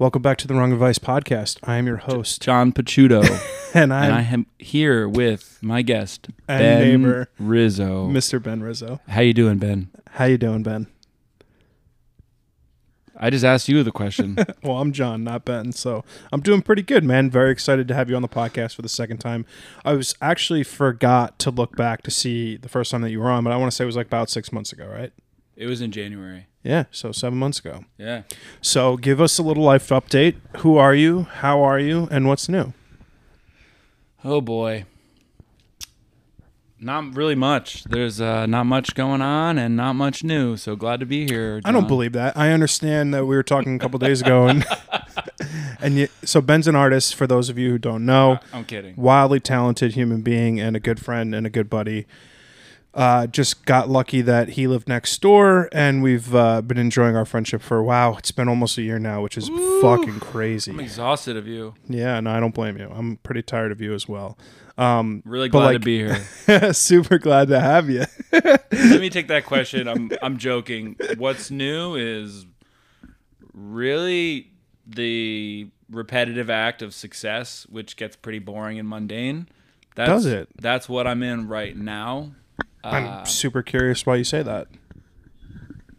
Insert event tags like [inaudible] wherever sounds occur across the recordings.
Welcome back to the Wrong Advice podcast. I am your host, John Pachuto, [laughs] and I'm and I am here with my guest [laughs] Ben neighbor, Rizzo. Mr. Ben Rizzo. How you doing, Ben? How you doing, Ben? I just asked you the question. [laughs] Well, I'm John, not Ben, so I'm doing pretty good, man. Very excited to have you on the podcast for the second time. I was actually forgot to look back to see the first time that you were on, but I want to say it was like about six months ago, right? It was in January. Yeah, so seven months ago. Yeah. So give us a little life update. Who are you? How are you? And what's new? Oh boy. Not really much. There's uh, not much going on and not much new. So glad to be here. I don't believe that. I understand that we were talking a couple days ago, and [laughs] and you, so Ben's an artist. For those of you who don't know, I'm kidding. wildly talented human being and a good friend and a good buddy. Uh, just got lucky that he lived next door, and we've uh, been enjoying our friendship for wow. It's been almost a year now, which is fucking crazy. I'm exhausted of you. Yeah, no, I don't blame you. I'm pretty tired of you as well. Um, Really glad to be here. [laughs] super glad to have you. Let me take that question. I'm I'm joking. What's new is really the repetitive act of success, which gets pretty boring and mundane. That's, Does it? That's what I'm in right now. Uh, I'm super curious why you say that.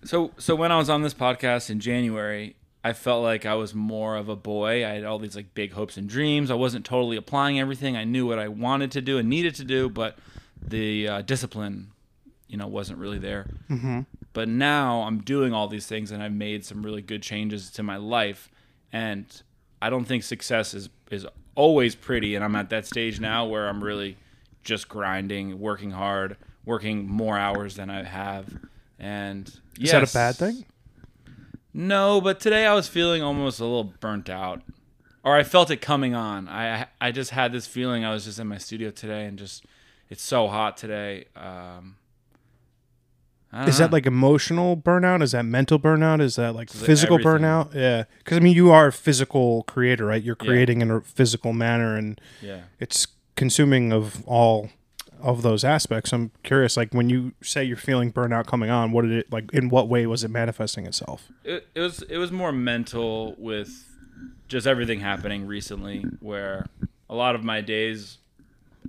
so so when I was on this podcast in January, I felt like I was more of a boy. I had all these like big hopes and dreams. I wasn't totally applying everything. I knew what I wanted to do and needed to do, but the uh, discipline, you know, wasn't really there. Mm-hmm. But now I'm doing all these things and I've made some really good changes to my life. And I don't think success is is always pretty. And I'm at that stage now where I'm really just grinding, working hard, working more hours than I have. And Is that a bad thing? No, but today I was feeling almost a little burnt out, or I felt it coming on. I I just had this feeling. I was just in my studio today, and just it's so hot today. Um, Is that like emotional burnout? Is that mental burnout? Is that like It's physical everything. burnout? Yeah, because I mean, you are a physical creator, right? You're Yeah. creating in a physical manner, and yeah? it's consuming of all of those aspects. I'm curious, like when you say you're feeling burnout coming on, what did it like? In what way was it manifesting itself? It, it was it was more mental with just everything happening recently, where a lot of my days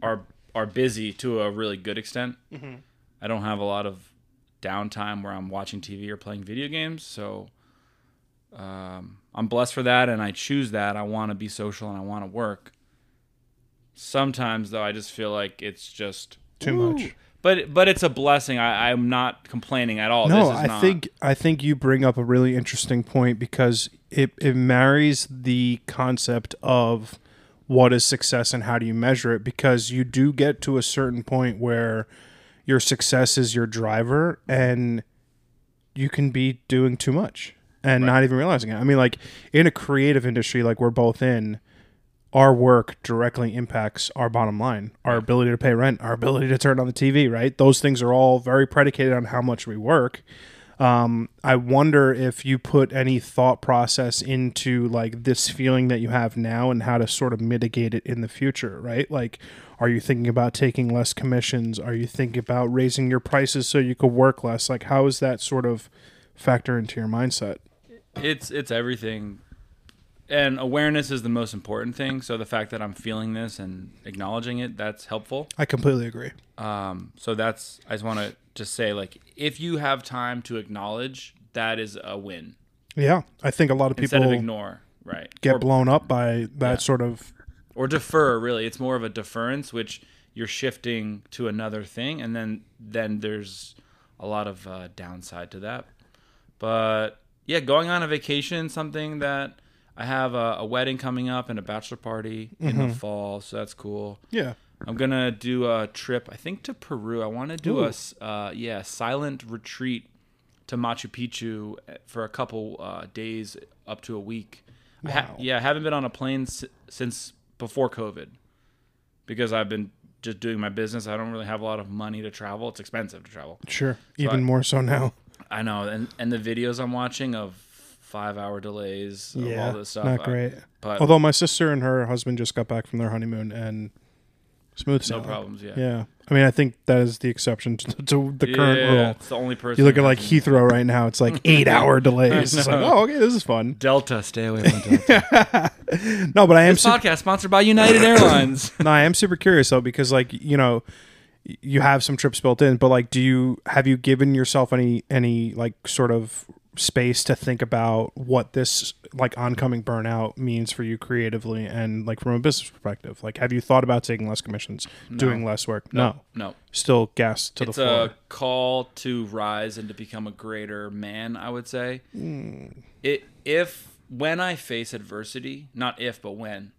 are are busy to a really good extent. I don't have a lot of downtime where I'm watching TV or playing video games, so um, I'm blessed for that, and I choose that. I want to be social and I want to work. Sometimes though, I just feel like it's just Too Woo. much. But but it's a blessing. I, I'm not complaining at all. no, this is I not, think I think you bring up a really interesting point because it it marries the concept of what is success and how do you measure it because you do get to a certain point where your success is your driver and you can be doing too much and not even realizing it. I mean like in a creative industry like we're both in our work directly impacts our bottom line, our ability to pay rent, our ability to turn on the TV, right? Those things are all very predicated on how much we work. Um, I wonder if you put any thought process into like this feeling that you have now and how to sort of mitigate it in the future, right? Like, are you thinking about taking less commissions? Are you thinking about raising your prices so you could work less? Like, how is that sort of factor into your mindset? it's it's everything and awareness is the most important thing. So the fact that i'm feeling this and acknowledging it that's helpful. I completely agree. um, so that's i just want to just say like if you have time to acknowledge that is a win. Yeah, I think a lot of instead people of ignore right. get or, blown up by that Yeah. sort of or defer really. It's more of a deference which you're shifting to another thing and then then there's a lot of uh, downside to that. But yeah going on a vacation something that i have a, a wedding coming up and a bachelor party in the fall so that's cool yeah. i'm gonna do a trip i think to peru i want to do Ooh. a uh, yeah silent retreat to machu picchu uh, for a couple uh, days up to a week I ha- yeah i haven't been on a plane s- since before covid because i've been just doing my business i don't really have a lot of money to travel it's expensive to travel Sure. So Even I- more so now. I know, and and the videos I'm watching of five hour delays of Yeah. all this stuff. Not I- great. but Although my sister and her husband just got back from their honeymoon and Smooth no problems. Yeah. Yeah. I mean, I think that is the exception to, to the current Yeah, rule. It's the only person. You look at like hasn't- Heathrow right now; it's like [laughs] eight-hour delays. It's like, oh, okay, this is fun. Delta. Stay away from Delta. [laughs] No, but I am this su- podcast sponsored by United Airlines. [coughs] no, I am super curious though because like you know, you have some trips built in, but like, do you have you given yourself any any like sort of space to think about what this like oncoming burnout means for you creatively and like from a business perspective? Like, have you thought about taking less commissions, doing less work? No, no. still gas to It's the floor. a call to rise and to become a greater man. I would say. Hmm. It if when I face adversity, not if but when,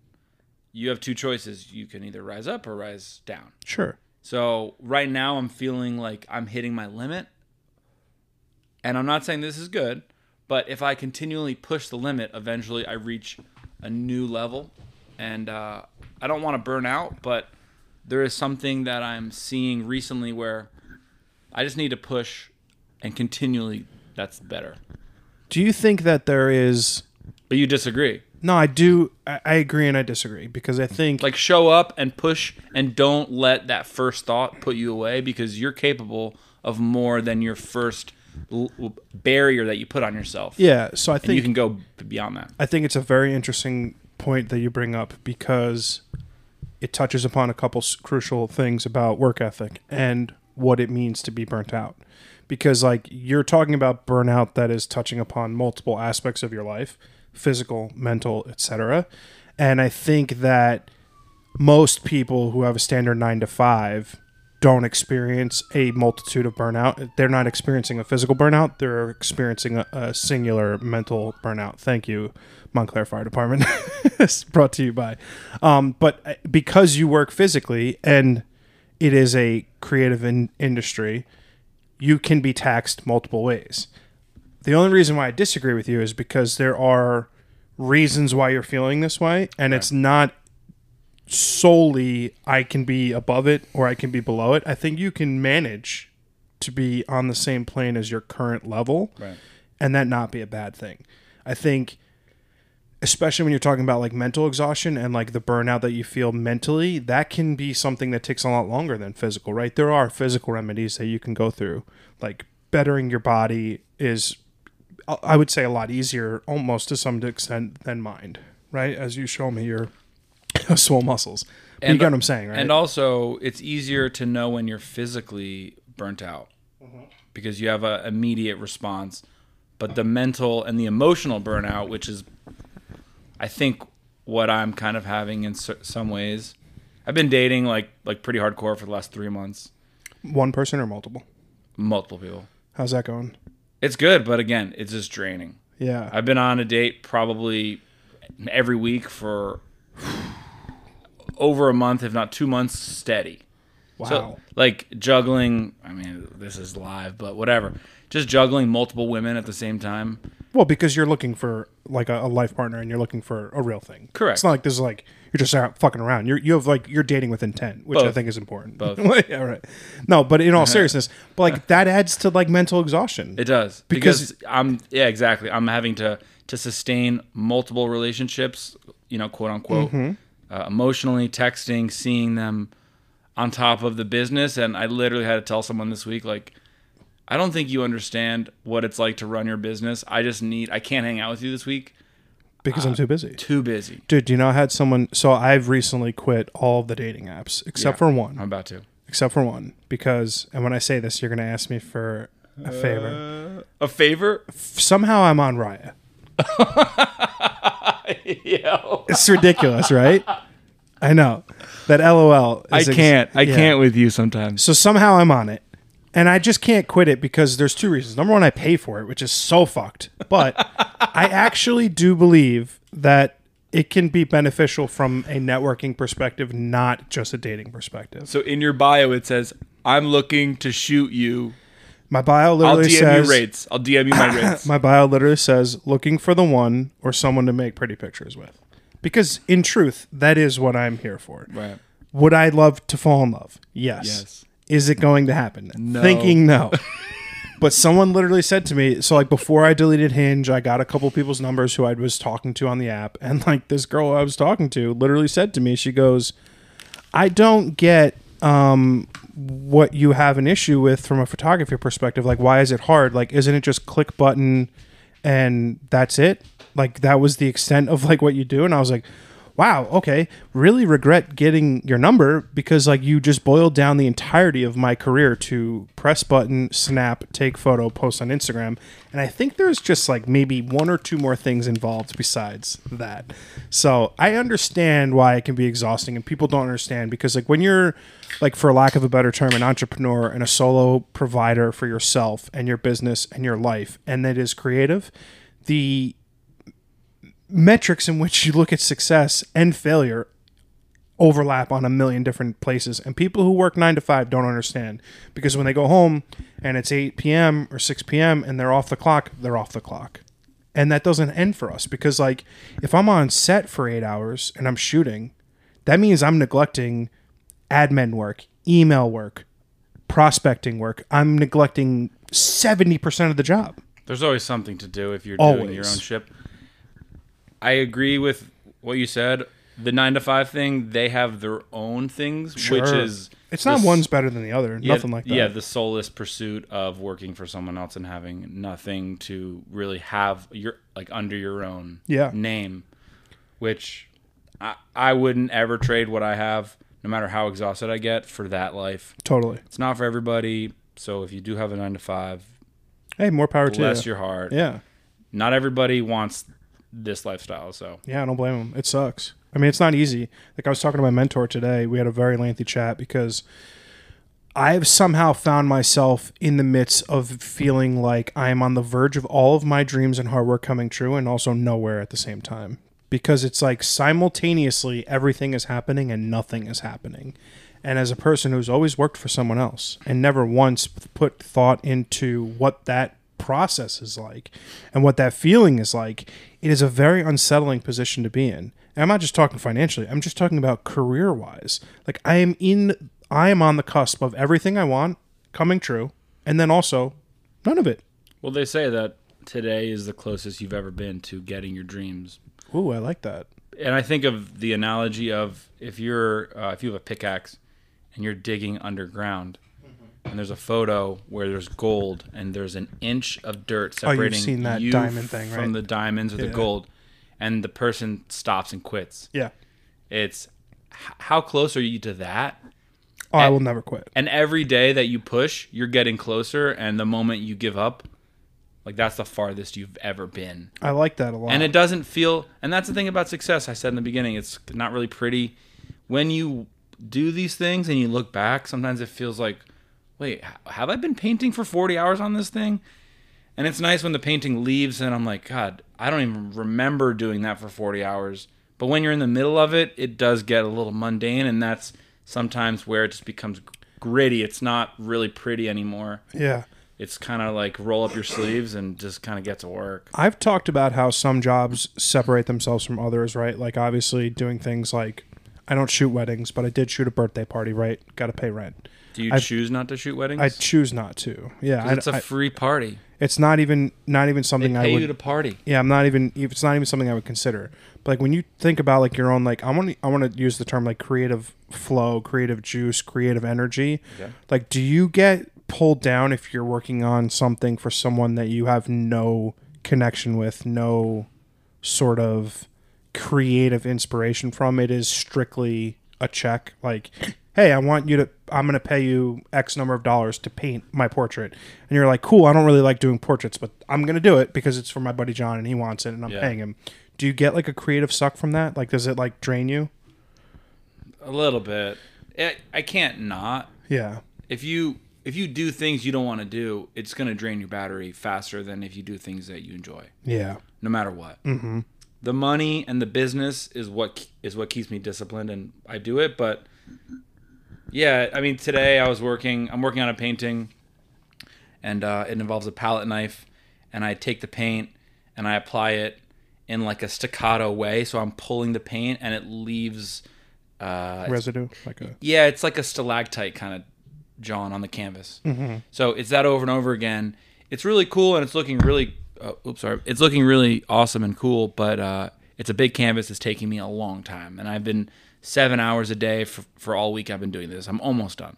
you have two choices. You can either rise up or rise down. sure. So right now I'm feeling like I'm hitting my limit. And I'm not saying this is good, but if I continually push the limit, eventually I reach a new level. And uh, I don't want to burn out, but there is something that I'm seeing recently where I just need to push and continually that's better. Do you think that there is? But you disagree. No, I do. I, I agree and I disagree because I think Like show up and push and don't let that first thought put you away because you're capable of more than your first l- barrier that you put on yourself. yeah. So I And you can go beyond that. I think it's a very interesting point that you bring up because it touches upon a couple crucial things about work ethic and what it means to be burnt out. Because like you're talking about burnout that is touching upon multiple aspects of your life, physical, mental, etc. And I think that most people who have a standard 9 to 5 don't experience a multitude of burnout. They're not experiencing a physical burnout, they're experiencing a, a singular mental burnout. Thank you, Montclair Fire Department. [laughs] it's brought to you by. Um, but uh, because you work physically and it is a creative in- industry, you can be taxed multiple ways. The only reason why I disagree with you is because there are reasons why you're feeling this way, and it's not solely I can be above it or I can be below it. I think you can manage to be on the same plane as your current level Right. and that not be a bad thing. I think especially when you're talking about like mental exhaustion and like the burnout that you feel mentally, that can be something that takes a lot longer than physical, right? There are physical remedies that you can go through. Like bettering your body is I- I would say a lot easier almost to some extent than mind, right? As you show me your [laughs] swole muscles. But you And- get what I'm saying, right? And also, it's easier to know when you're physically burnt out mm-hmm. because you have an immediate response. But the mental and the emotional burnout, which is, I think, what I'm kind of having in some ways. I've been dating like like pretty hardcore for the last three months. One person or multiple? Multiple people. How's that going? It's good, but again, it's just draining. Yeah. I've been on a date probably every week for over a month, if not two months, steady. wow. So, like juggling, I mean, this is live, but whatever. Just juggling multiple women at the same time. Well, because you're looking for like a, a life partner and you're looking for a real thing. Correct. It's not like this is like you're just out fucking around. You're you have like you're dating with intent, which I think is important. Both. [laughs] yeah, right. No, but in all [laughs] seriousness, but like that adds to like mental exhaustion. It does Because- because, I'm yeah exactly. I'm having to to sustain multiple relationships, you know, quote unquote, mm-hmm. Uh, emotionally texting, seeing them on top of the business, and I literally had to tell someone this week like. I don't think you understand what it's like to run your business. I just need. I can't hang out with you this week. because I'm too busy. Too busy. Dude, do you know I had someone so I've recently quit all of the dating apps except Yeah. for one. I'm about to. except for one because and when I say this you're going to ask me for a favor. A favor? Somehow I'm on Raya. [laughs] [laughs] yeah. It's ridiculous, right? I know. That LOL I is ex- can't. I yeah. can't with you sometimes. So somehow I'm on it. And I just can't quit it because there's two reasons. Number one, I pay for it, which is so fucked. But [laughs] I actually do believe that it can be beneficial from a networking perspective, not just a dating perspective. So in your bio it says, "I'm looking to shoot you. My bio I'll literally DM says you rates. I'll DM you my [laughs] rates." my bio literally says looking for the one or someone to make pretty pictures with. Because in truth, that is what I'm here for. right. Would I love to fall in love? Yes. Yes. Is it going to happen? No. Thinking no. [laughs] but someone literally said to me, so like before I deleted Hinge, I got a couple people's numbers who I was talking to on the app, and like this girl I was talking to literally said to me, she goes, I don't get um, what you have an issue with from a photography perspective. Like, why is it hard? Like, isn't it just click button and that's it? Like, that was the extent of like what you do. And I was like, wow, okay, really regret getting your number because like you just boiled down the entirety of my career to press button, snap, take photo, post on Instagram. And I think there's just like maybe one or two more things involved besides that. So I understand why it can be exhausting and people don't understand because like when you're like for lack of a better term, an entrepreneur and a solo provider for yourself and your business and your life, and that is creative, the metrics in which you look at success and failure overlap on a million different places and people who work 9 to 5 don't understand because when they go home and it's 8 p.m. or 6 p.m. and they're off the clock they're off the clock and that doesn't end for us because like if I'm on set for 8 hours and I'm shooting that means I'm neglecting admin work email work prospecting work I'm neglecting 70% of the job There's always something to do if you're doing your own ship. I agree with what you said. The nine to five thing, they have their own things, which is it's not the s- one's better than the other yeah, nothing like that Yeah, the soulless pursuit of working for someone else and having nothing to really have your like under your own Yeah. name, which I I wouldn't ever trade what I have, no matter how exhausted I get, for that life. totally It's not for everybody. So if you do have a nine to five, hey more power to bless you your heart. yeah Not everybody wants this lifestyle. So Yeah, I don't blame him. It sucks. I mean, it's not easy. Like I was talking to my mentor today. We had a very lengthy chat because I've somehow found myself in the midst of feeling like I am on the verge of all of my dreams and hard work coming true and also nowhere at the same time. Because it's like simultaneously everything is happening and nothing is happening. And as a person who's always worked for someone else and never once put thought into what that process is like and what that feeling is like, it is a very unsettling position to be in. And I'm not just talking financially, I'm just talking about career wise. Like I am in I am on the cusp of everything I want coming true, and then also none of it. well, they say that today is the closest you've ever been to getting your dreams. Ooh, I like that. and I think of the analogy of if you're uh, if you have a pickaxe and you're digging underground, and there's a photo where there's gold and there's an inch of dirt Oh, separating seen that you diamond thing, from the diamonds or the Yeah. gold, and the person stops and quits. Yeah. It's h- how close are you to that? Oh, I will never quit. And every day that you push, you're getting closer, and the moment you give up, like that's the farthest you've ever been. I like that a lot. And it doesn't feel, and that's the thing about success. I said in the beginning, it's not really pretty. When you do these things and you look back, sometimes it feels like, wait, have I been painting for 40 hours on this thing? And it's nice when the painting leaves and I'm like, God, I don't even remember doing that for 40 hours. But when you're in the middle of it, it does get a little mundane, and that's sometimes where it just becomes gritty. It's not really pretty anymore. yeah. It's kind of like roll up your sleeves and just kind of get to work. I've talked about how some jobs separate themselves from others, right? Like obviously doing things like I don't shoot weddings, but I did shoot a birthday party, right? Got to pay rent. Do you I've- choose not to shoot weddings? I choose not to. Yeah, I, it's a I- free party. it's not even not even something I would. you to party. yeah, I'm not even. It's not even something I would consider. But like when you think about like your own like I want to I want to use the term like creative flow, creative juice, creative energy. Okay. Like, do you get pulled down if you're working on something for someone that you have no connection with, no sort of creative inspiration from? It is strictly a check. Like, hey, I want you to, I'm going to pay you X number of dollars to paint my portrait. And you're like, cool, I don't really like doing portraits, but I'm going to do it because it's for my buddy John and he wants it and I'm Yeah. paying him. Do you get like a creative suck from that? Like, does it like drain you? A little bit. I, I can't not. Yeah. If you if you do things you don't want to do, it's going to drain your battery faster than if you do things that you enjoy, Yeah. no matter what. Mm-hmm. The money and the business is what is what keeps me disciplined, and I do it. But yeah, I mean, today I was working. I'm working on a painting, and uh, it involves a palette knife, and I take the paint and I apply it in like a staccato way. So I'm pulling the paint, and it leaves. Uh, Residue? Like a, yeah, it's like a stalactite kind of John on the canvas. So it's that over and over again. It's really cool and it's looking really. Uh, oops, sorry. It's looking really awesome and cool, but uh, it's a big canvas. It's taking me a long time, and I've been seven hours a day for, for all week I've been doing this. I'm almost done.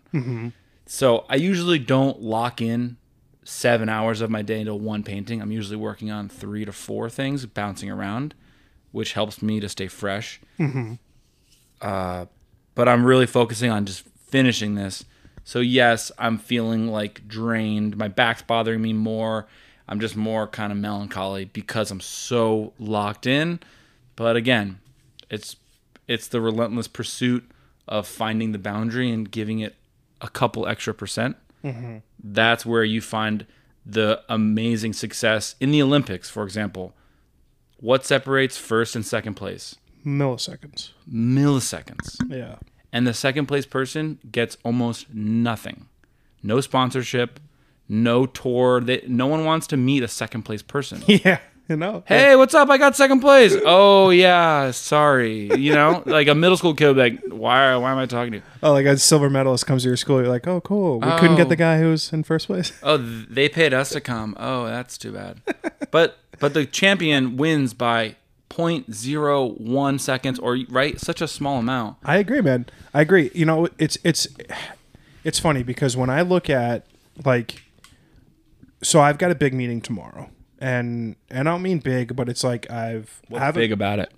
So I usually don't lock in seven hours of my day into one painting. I'm usually working on three to four things, bouncing around, which helps me to stay fresh. Uh, but I'm really focusing on just finishing this. So yes, I'm feeling like drained. My back's bothering me more. I'm just more kind of melancholy because I'm so locked in. But again, it's it's the relentless pursuit of finding the boundary and giving it a couple extra percent. Mm-hmm. That's where you find the amazing success in the Olympics, for example. What separates first and second place? Milliseconds. Milliseconds. Yeah. And the second place person gets almost nothing. No sponsorship, no tour. They, no one wants to meet a second place person. [laughs] Yeah. [laughs] You know. hey, what's up? I got second place. [laughs] oh yeah, sorry. You know, like a middle school kid, would be like, why? Why am I talking to you? Oh, like a silver medalist comes to your school. You're like, oh, cool. We couldn't get Oh. the guy who was in first place. Oh, they paid us to come. Oh, that's too bad. [laughs] but but the champion wins by 0.01 seconds, or right, such a small amount. I agree, man. I agree. You know, it's it's it's funny because when I look at like, so I've got a big meeting tomorrow, and and I don't mean big, but it's like I've What's haven't- big about it?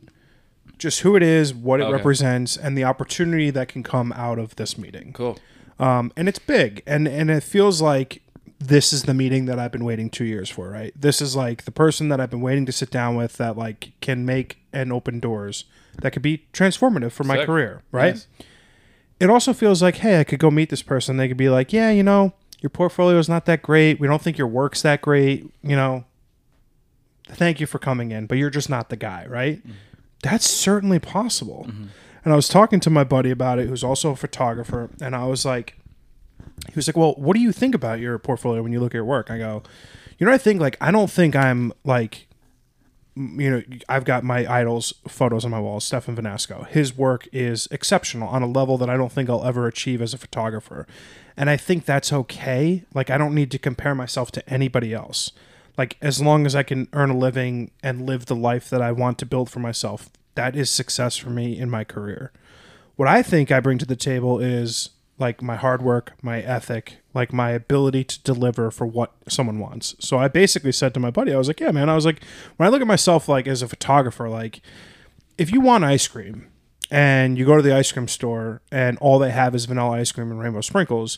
just who it is, what it Okay. represents, and the opportunity that can come out of this meeting. Cool. um, and it's big and and it feels like this is the meeting that I've been waiting two years for, right? This is like the person that I've been waiting to sit down with that like can make and open doors that could be transformative for my Sick. career, right? Nice. It also feels like, hey, I could go meet this person. They could be like, yeah, you know, your portfolio is not that great. We don't think your work's that great. You know, thank you for coming in, but you're just not the guy, right? Mm-hmm. That's certainly possible. Mm-hmm. And I was talking to my buddy about it, who's also a photographer, and I was like, he was like, "Well, what do you think about your portfolio when you look at your work?" I go, "You know, what I think like I don't think I'm like, you know, I've got my idols photos on my wall. Stefan Vanasco, his work is exceptional on a level that I don't think I'll ever achieve as a photographer, and I think that's okay. Like I don't need to compare myself to anybody else. Like as long as I can earn a living and live the life that I want to build for myself, that is success for me in my career." what I think I bring to the table is like my hard work, my ethic, like my ability to deliver for what someone wants. So I basically said to my buddy, I was like, yeah, man, I was like, when I look at myself like as a photographer, like if you want ice cream and you go to the ice cream store and all they have is vanilla ice cream and rainbow sprinkles,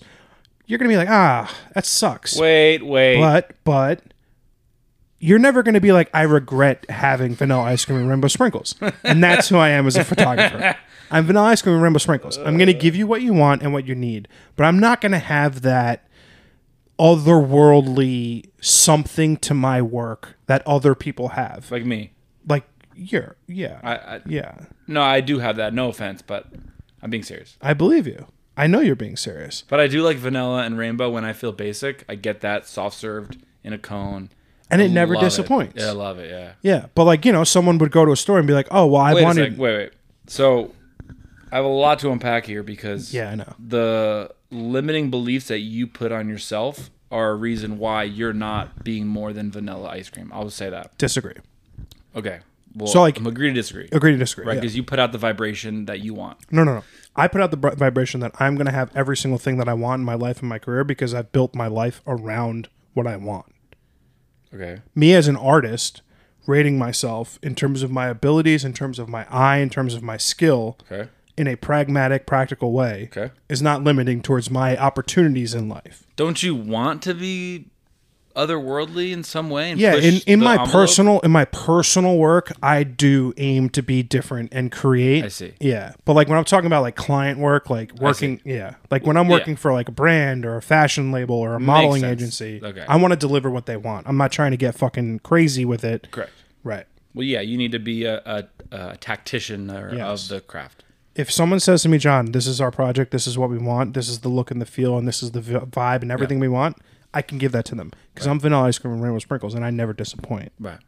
you're going to be like, ah, that sucks. Wait, wait. But, but you're never going to be like, I regret having vanilla ice cream and rainbow sprinkles. And that's who I am as a photographer. [laughs] I'm vanilla ice cream and rainbow sprinkles. I'm going to give you what you want and what you need, but I'm not going to have that otherworldly something to my work that other people have. like me. Like, you're, yeah, I, I yeah. no, I do have that. No offense, but I'm being serious. I believe you. I know you're being serious. But I do like vanilla and rainbow when I feel basic. I get that soft served in a cone. And it never love disappoints. Yeah, I love it. Yeah. Yeah, but like you know, someone would go to a store and be like, "Oh, well, I Wait wanted." Wait, wait. So I have a lot to unpack here because Yeah, I know. the limiting beliefs that you put on yourself are a reason why you're not being more than vanilla ice cream. I'll say that. Disagree. Okay. Well, So, like- I'm agree to disagree. Agree to disagree. Right, yeah. because you put out the vibration that you want. No, no, no. I put out the br- vibration that I'm going to have every single thing that I want in my life and my career because I've built my life around what I want. Okay. Me as an artist, rating myself in terms of my abilities, in terms of my eye, in terms of my skill, Okay. in a pragmatic, practical way, Okay. is not limiting towards my opportunities in life. Don't you want to be otherworldly in some way? And Yeah, in, in my envelope? personal in my personal work, I do aim to be different and create. I see. Yeah, but like when I'm talking about like client work, like working, yeah, like when I'm working for like a brand or a fashion label or a modeling agency, Okay. I want to deliver what they want. I'm not trying to get fucking crazy with it. Correct. Right. Well, yeah, you need to be a, a, a tactician or, Yes. of the craft. If someone says to me, John, this is our project, this is what we want, this is the look and the feel, and this is the vibe and everything we want, I can give that to them because I'm vanilla ice cream and rainbow sprinkles, and I never disappoint. Right.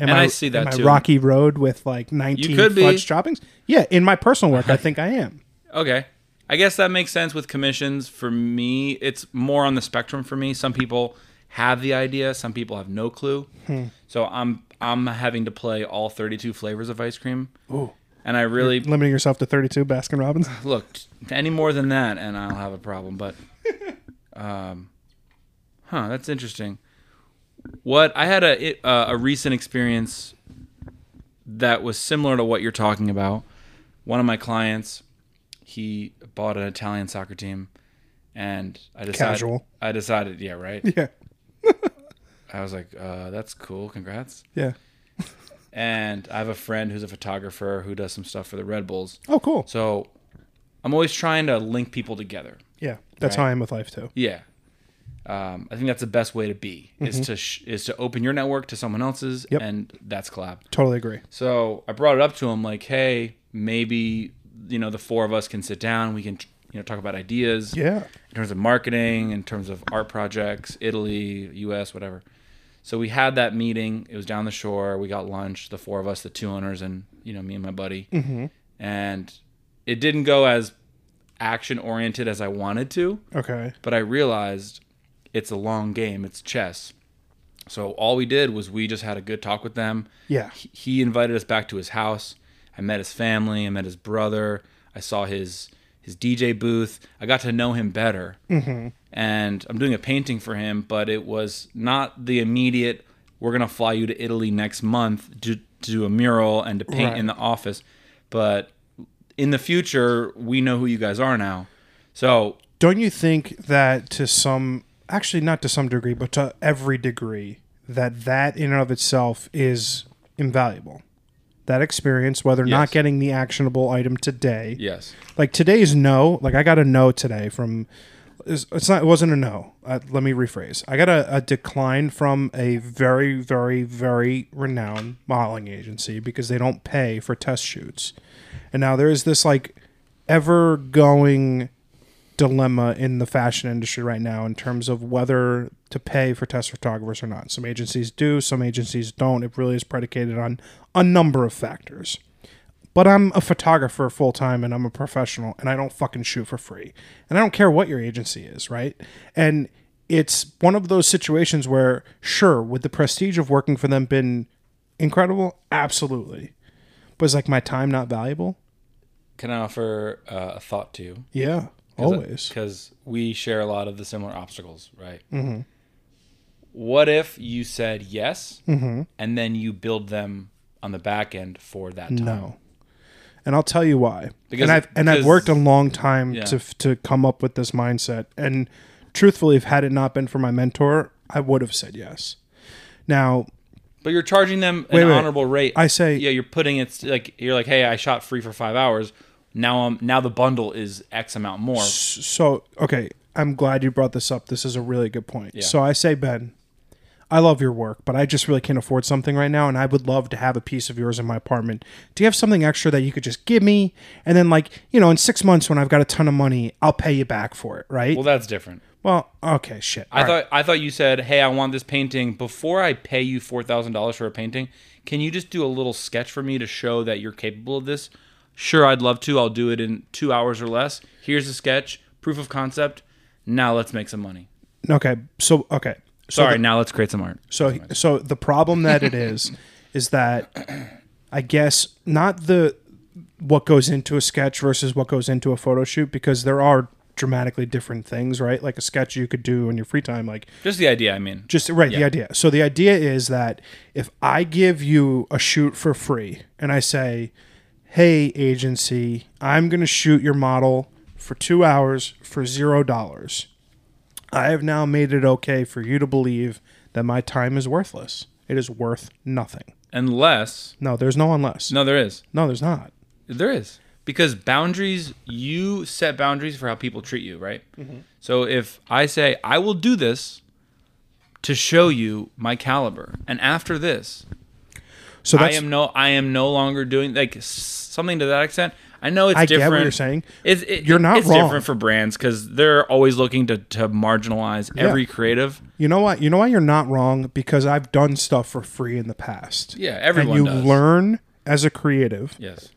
Am And I see that am I rocky road with like 19 could be. fudge toppings? Yeah, in my personal work, I [laughs] think I am. Okay. I guess that makes sense with commissions. For me, it's more on the spectrum for me. Some people have the idea, some people have no clue. Hmm. So I'm I'm having to play all 32 flavors of ice cream. Ooh. and I really Limiting yourself to 32 Baskin Robbins. [laughs] look any more than that, and I'll have a problem. But, [laughs] um, huh, that's interesting. What I had a it- uh, a recent experience that was similar to what you're talking about. One of my clients, he bought an Italian soccer team, and I decided Casual. I decided, yeah, right. Yeah. [laughs] I was like, uh, that's cool, congrats. Yeah. And I have a friend who's a photographer who does some stuff for the Red Bulls. Oh, cool. So I'm always trying to link people together. Yeah. That's Right. how I am with life too. Yeah. Um, I think that's the best way to be is to sh- is to open your network to someone else's, Yep. and that's collab. Totally agree. So I brought it up to him like, hey, maybe you know the four of us can sit down. We can you know talk about ideas Yeah. in terms of marketing, in terms of art projects, Italy, U.S., whatever. So we had that meeting. It was down the shore. We got lunch, the four of us, the two owners, and you know me and my buddy. Mm-hmm. And it didn't go as action oriented as I wanted to Okay. but I realized it's a long game. It's chess. So all we did was we just had a good talk with them. Yeah. He- He invited us back to his house. I met his family. I met his brother. I saw his his DJ booth. I got to know him better. Mm-hmm. And I'm doing a painting for him, but it was not the immediate. We're gonna fly you to Italy next month to, to do a mural and to paint Right. in the office. But in the future, we know who you guys are now. So Don't you think that to some, actually not to some degree, but to every degree, that that in and of itself is invaluable? That experience, whether not getting the actionable item today, yes, like today's no, like I got a no today from. It's it's not. It wasn't a no. Uh, let me rephrase. I got a, a decline from a very, very, very renowned modeling agency because they don't pay for test shoots, and now there is this like ever going dilemma in the fashion industry right now in terms of whether to pay for test photographers or not. Some agencies do, some agencies don't. It really is predicated on a number of factors. But I'm a photographer full time and I'm a professional and I don't fucking shoot for free. And I don't care what your agency is, right? And it's one of those situations where, sure, would the prestige of working for them been incredible? Absolutely. But is like my time not valuable? can I offer uh, a thought to you? Yeah, always. because we share a lot of the similar obstacles, right? Mm-hmm. What if you said yes, Mm-hmm. and then you build them on the back end for that time? No. And I'll tell you why. Because- and I've and I've worked a long time Yeah. to to come up with this mindset. And truthfully, if had it not been for my mentor, I would have said yes. Now, But you're charging them an Wait, wait. honorable rate. I say yeah, you're putting it like you're like, hey, I shot free for five hours. Now I'm now the bundle is X amount more. so okay, I'm glad you brought this up. This is a really good point. Yeah. So I say, Ben, I love your work, but I just really can't afford something right now, and I would love to have a piece of yours in my apartment. Do you have something extra that you could just give me, and then like you know, in six months when I've got a ton of money, I'll pay you back for it, right? Well, that's different. Well, okay, shit. I All thought I thought you said, "Hey, I want this painting. Before I pay you four thousand dollars for a painting, can you just do a little sketch for me to show that you're capable of this?" Sure, I'd love to. I'll do it in two hours or less. Here's a sketch, proof of concept. Now let's make some money. Okay, so okay, so Sorry, the- now let's create some art. so so the problem that it is [laughs] is that I guess not the what goes into a sketch versus what goes into a photo shoot because there are dramatically different things, right? Like a sketch you could do in your free time, like Just the idea. I mean, just right the idea. So the idea is that if I give you a shoot for free and I say, "Hey agency, I'm going to shoot your model for 2 hours for 0 dollars." I have now made it okay for you to believe that my time is worthless. It is worth nothing. unless No, there's no unless. no, there is. No, there's not. There is. Because boundaries, you set boundaries for how people treat you, right? Mm-hmm. So if I say, I will do this to show you my caliber, and after this, So I am no I am no longer doing like something to that extent. I know it's I different. get what you're saying. It's, it, You're not it's wrong. different for brands because they're always looking to, to marginalize every creative. You know what? You know why you're not wrong because I've done stuff for free in the past. Yeah, and everyone you does. learn as a creative. Yes,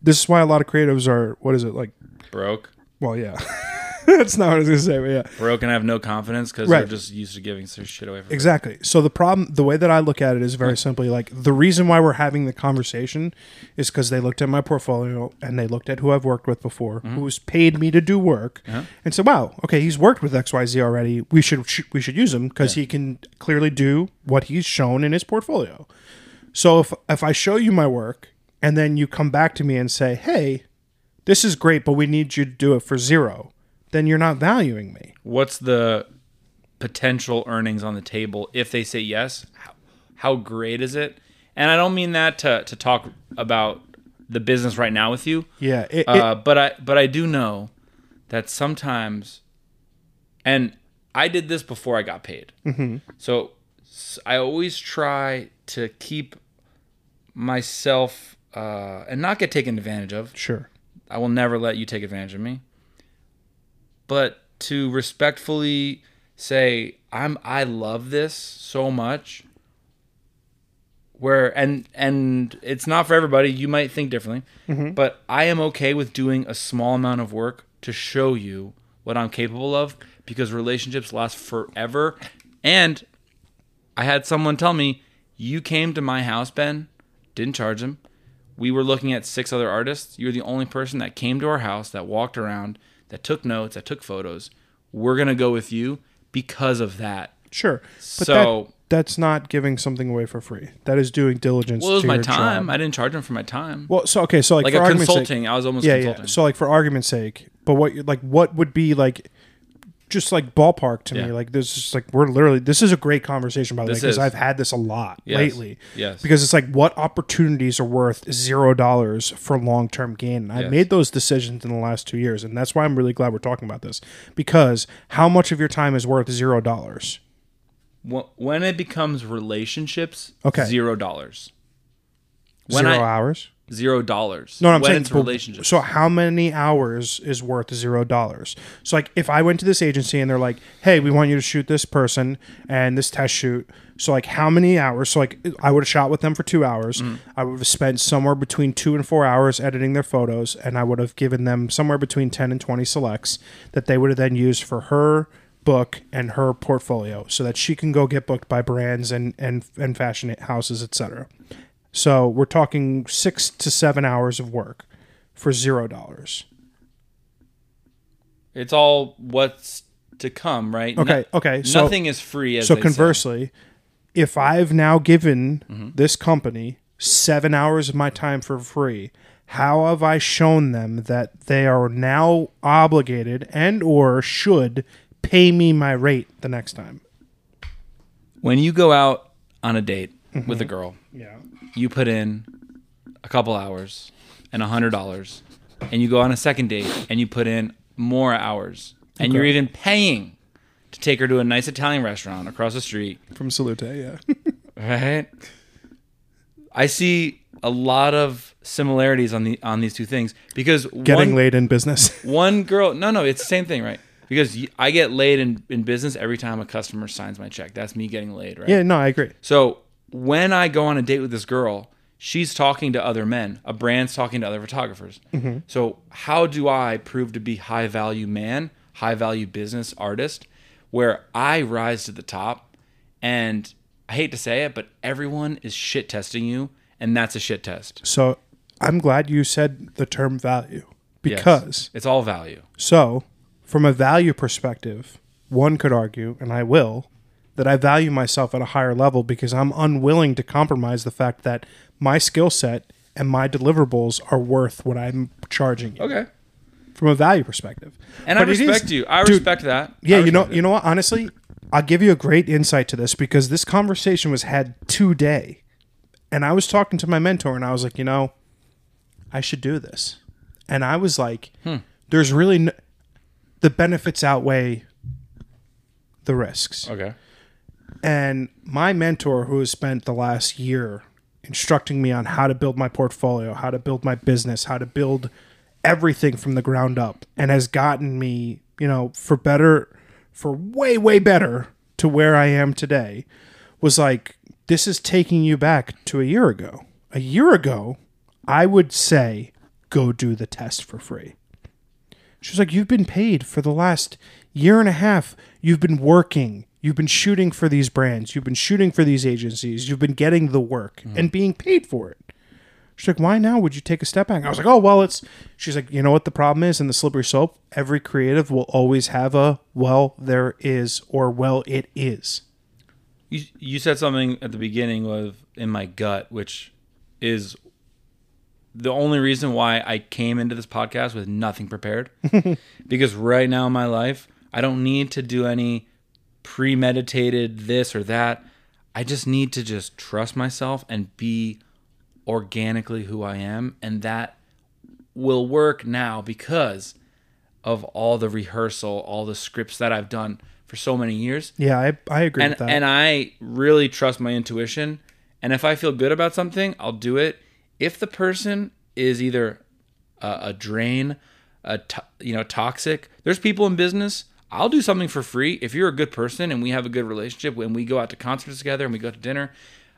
This is why a lot of creatives are what is it like broke. Well, yeah. [laughs] [laughs] That's not what I was gonna say, but yeah. Broke and have no confidence because Right. they're just used to giving their shit away. For free. Exactly. So the problem, the way that I look at it is very simply like the reason why we're having the conversation is because they looked at my portfolio and they looked at who I've worked with before, mm-hmm. who's paid me to do work, uh-huh. and said, "Wow, okay, he's worked with X Y Z already. We should sh- we should use him because he can clearly do what he's shown in his portfolio." So if if I show you my work and then you come back to me and say, "Hey, this is great, but we need you to do it for zero, then you're not valuing me. What's the potential earnings on the table if they say yes? How, how great is it? And I don't mean that to, to talk about the business right now with you. Yeah, it, it- Uh, but I but I do know that sometimes, and I did this before I got paid. Mm-hmm. So I always try to keep myself uh, and not get taken advantage of. sure. I will never let you take advantage of me. But to respectfully say I'm I love this so much where and and it's not for everybody, you might think differently, mm-hmm. but I am okay with doing a small amount of work to show you what I'm capable of because relationships last forever and I had someone tell me, "You came to my house, Ben, didn't charge him. We were looking at six other artists. You're the only person that came to our house, that walked around, that took notes, that took photos. We're gonna go with you because of that. Sure. But So- that, that's not giving something away for free. That is doing diligence. Well, it was to my time. job. I didn't charge him for my time. Well, so okay, so like, like for a argument's sake- I was almost yeah, consulting. yeah. So like for argument's sake, but what like what would be like just like ballpark to me? Like this is like we're literally this is a great conversation by the way because. I've had this a lot Yes. lately. Yes. Because it's like what opportunities are worth zero dollars for long term gain. And I made those decisions in the last two years, and that's why I'm really glad we're talking about this. Because how much of your time is worth zero dollars? When it becomes relationships, Okay. zero dollars. When Zero I- hours. Zero dollars. No, I'm when saying it's but- relationships. So how many hours is worth zero dollars? So like if I went to this agency and they're like, "Hey, we want you to shoot this person and this test shoot." So like how many hours? So like I would have shot with them for two hours. Mm-hmm. I would have spent somewhere between two and four hours editing their photos, and I would have given them somewhere between ten and twenty selects that they would have then used for her book and her portfolio, so that she can go get booked by brands and and and fashion houses, etc. So we're talking six to seven hours of work for zero dollars. it's all what's to come, right? Okay, No- okay. So nothing is free. As so they say. conversely, if I've now given Mm-hmm. this company seven hours of my time for free, how have I shown them that they are now obligated and or should pay me my rate the next time? when you go out on a date Mm-hmm. with a girl, Yeah. You put in a couple hours and a hundred dollars, and you go on a second date and you put in more hours, and you're even paying to take her to a nice Italian restaurant across the street, From Salute, yeah. [laughs] right? I see a lot of similarities on the on these two things because Getting one, laid in business. [laughs] one girl no no it's the same thing right because I get laid in, in business every time a customer signs my check that's me getting laid right yeah, no, I agree. so when I go on a date with this girl, she's talking to other men. A brand's talking to other photographers. Mm-hmm. So how do I prove to be high value man, high value business artist, where I rise to the top? And I hate to say it, but everyone is shit testing you, and that's a shit test. So I'm glad you said the term value Yes. because it's all value. So, from a value perspective, one could argue, and I will, that I value myself at a higher level because I'm unwilling to compromise the fact that my skill set and my deliverables are worth what I'm charging you Okay. from a value perspective. And But I it is- respect you. I dude, respect that. Yeah, you know, it. you know what? Honestly, I'll give you a great insight to this because this conversation was had today, and I was talking to my mentor, and I was like, you know, I should do this, and I was like, Hmm. there's really no, the benefits outweigh the risks, Okay. And my mentor, who has spent the last year instructing me on how to build my portfolio, how to build my business, how to build everything from the ground up, and has gotten me, you know, for better, for way, way better to where I am today, was like, this is taking you back to a year ago. A year ago, I would say, go do the test for free. She's like, You've been paid for the last year and a half. You've been working. You've been shooting for these brands. You've been shooting for these agencies. You've been getting the work mm-hmm. and being paid for it. She's like, Why now would you take a step back? I was like, Oh, well, it's. She's like, You know what the problem is in the slippery slope? Every creative will always have a, well, there is, or well, it is. You you said something at the beginning of in my gut, which is the only reason why I came into this podcast with nothing prepared. [laughs] because right now in my life, I don't need to do any premeditated this or that. I just need to just trust myself and be organically who I am, and that will work now because of all the rehearsal, all the scripts that I've done for so many years Yeah, I, I agree and with that. and I really trust my intuition. And if I feel good about something, I'll do it. If the person is either a, a drain, a to, you know toxic, there's people in business. I'll do something for free if you're a good person and we have a good relationship. When we go out to concerts together and we go to dinner,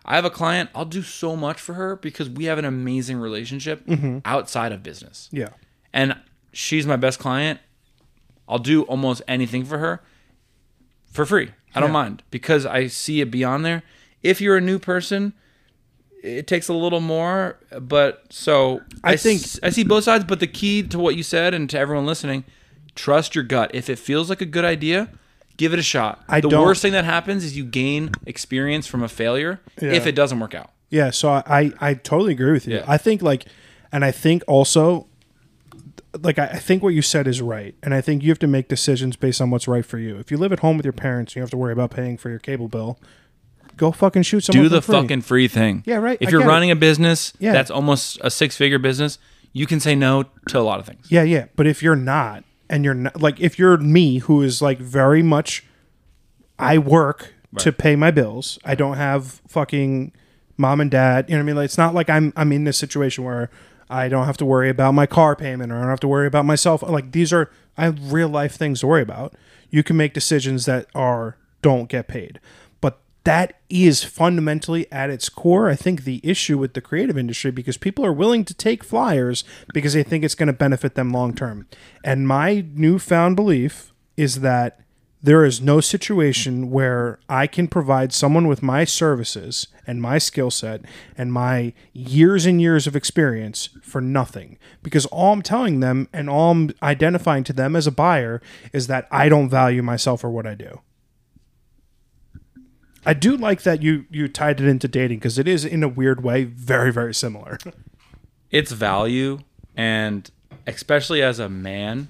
I have a client. I'll do so much for her because we have an amazing relationship mm-hmm. outside of business yeah. and she's my best client, I'll do almost anything for her for free. I don't Yeah. mind because I see it beyond there. If you're a new person, it takes a little more, but so I think- I see both sides. But the key to what you said and to everyone listening, trust your gut. If it feels like a good idea, give it a shot. I the don't- worst thing that happens is you gain experience from a failure Yeah. if it doesn't work out. Yeah, so I, I, totally agree with you. Yeah. I think like, and I think also, like I, I think what you said is right, and I think you have to make decisions based on what's right for you. If you live at home with your parents, and you have to worry about paying for your cable bill. Go fucking shoot someone. do the free. fucking free thing. Yeah, right, If I you're get it. running a business Yeah. that's almost a six figure business, you can say no to a lot of things. Yeah, yeah. But if you're not, and you're not, like, if you're me, who is like very much, I work to pay my bills. I don't have fucking mom and dad. You know what I mean? Like, it's not like I'm I'm in this situation where I don't have to worry about my car payment or I don't have to worry about myself. Like these are I have real life things to worry about. You can make decisions that are don't get paid. That is fundamentally at its core, I think, the issue with the creative industry because people are willing to take flyers because they think it's going to benefit them long term. And my newfound belief is that there is no situation where I can provide someone with my services and my skill set and my years and years of experience for nothing. Because all I'm telling them and all I'm identifying to them as a buyer is that I don't value myself or what I do. I do like that you you tied it into dating because it is in a weird way very very similar. [laughs] It's value, and especially as a man,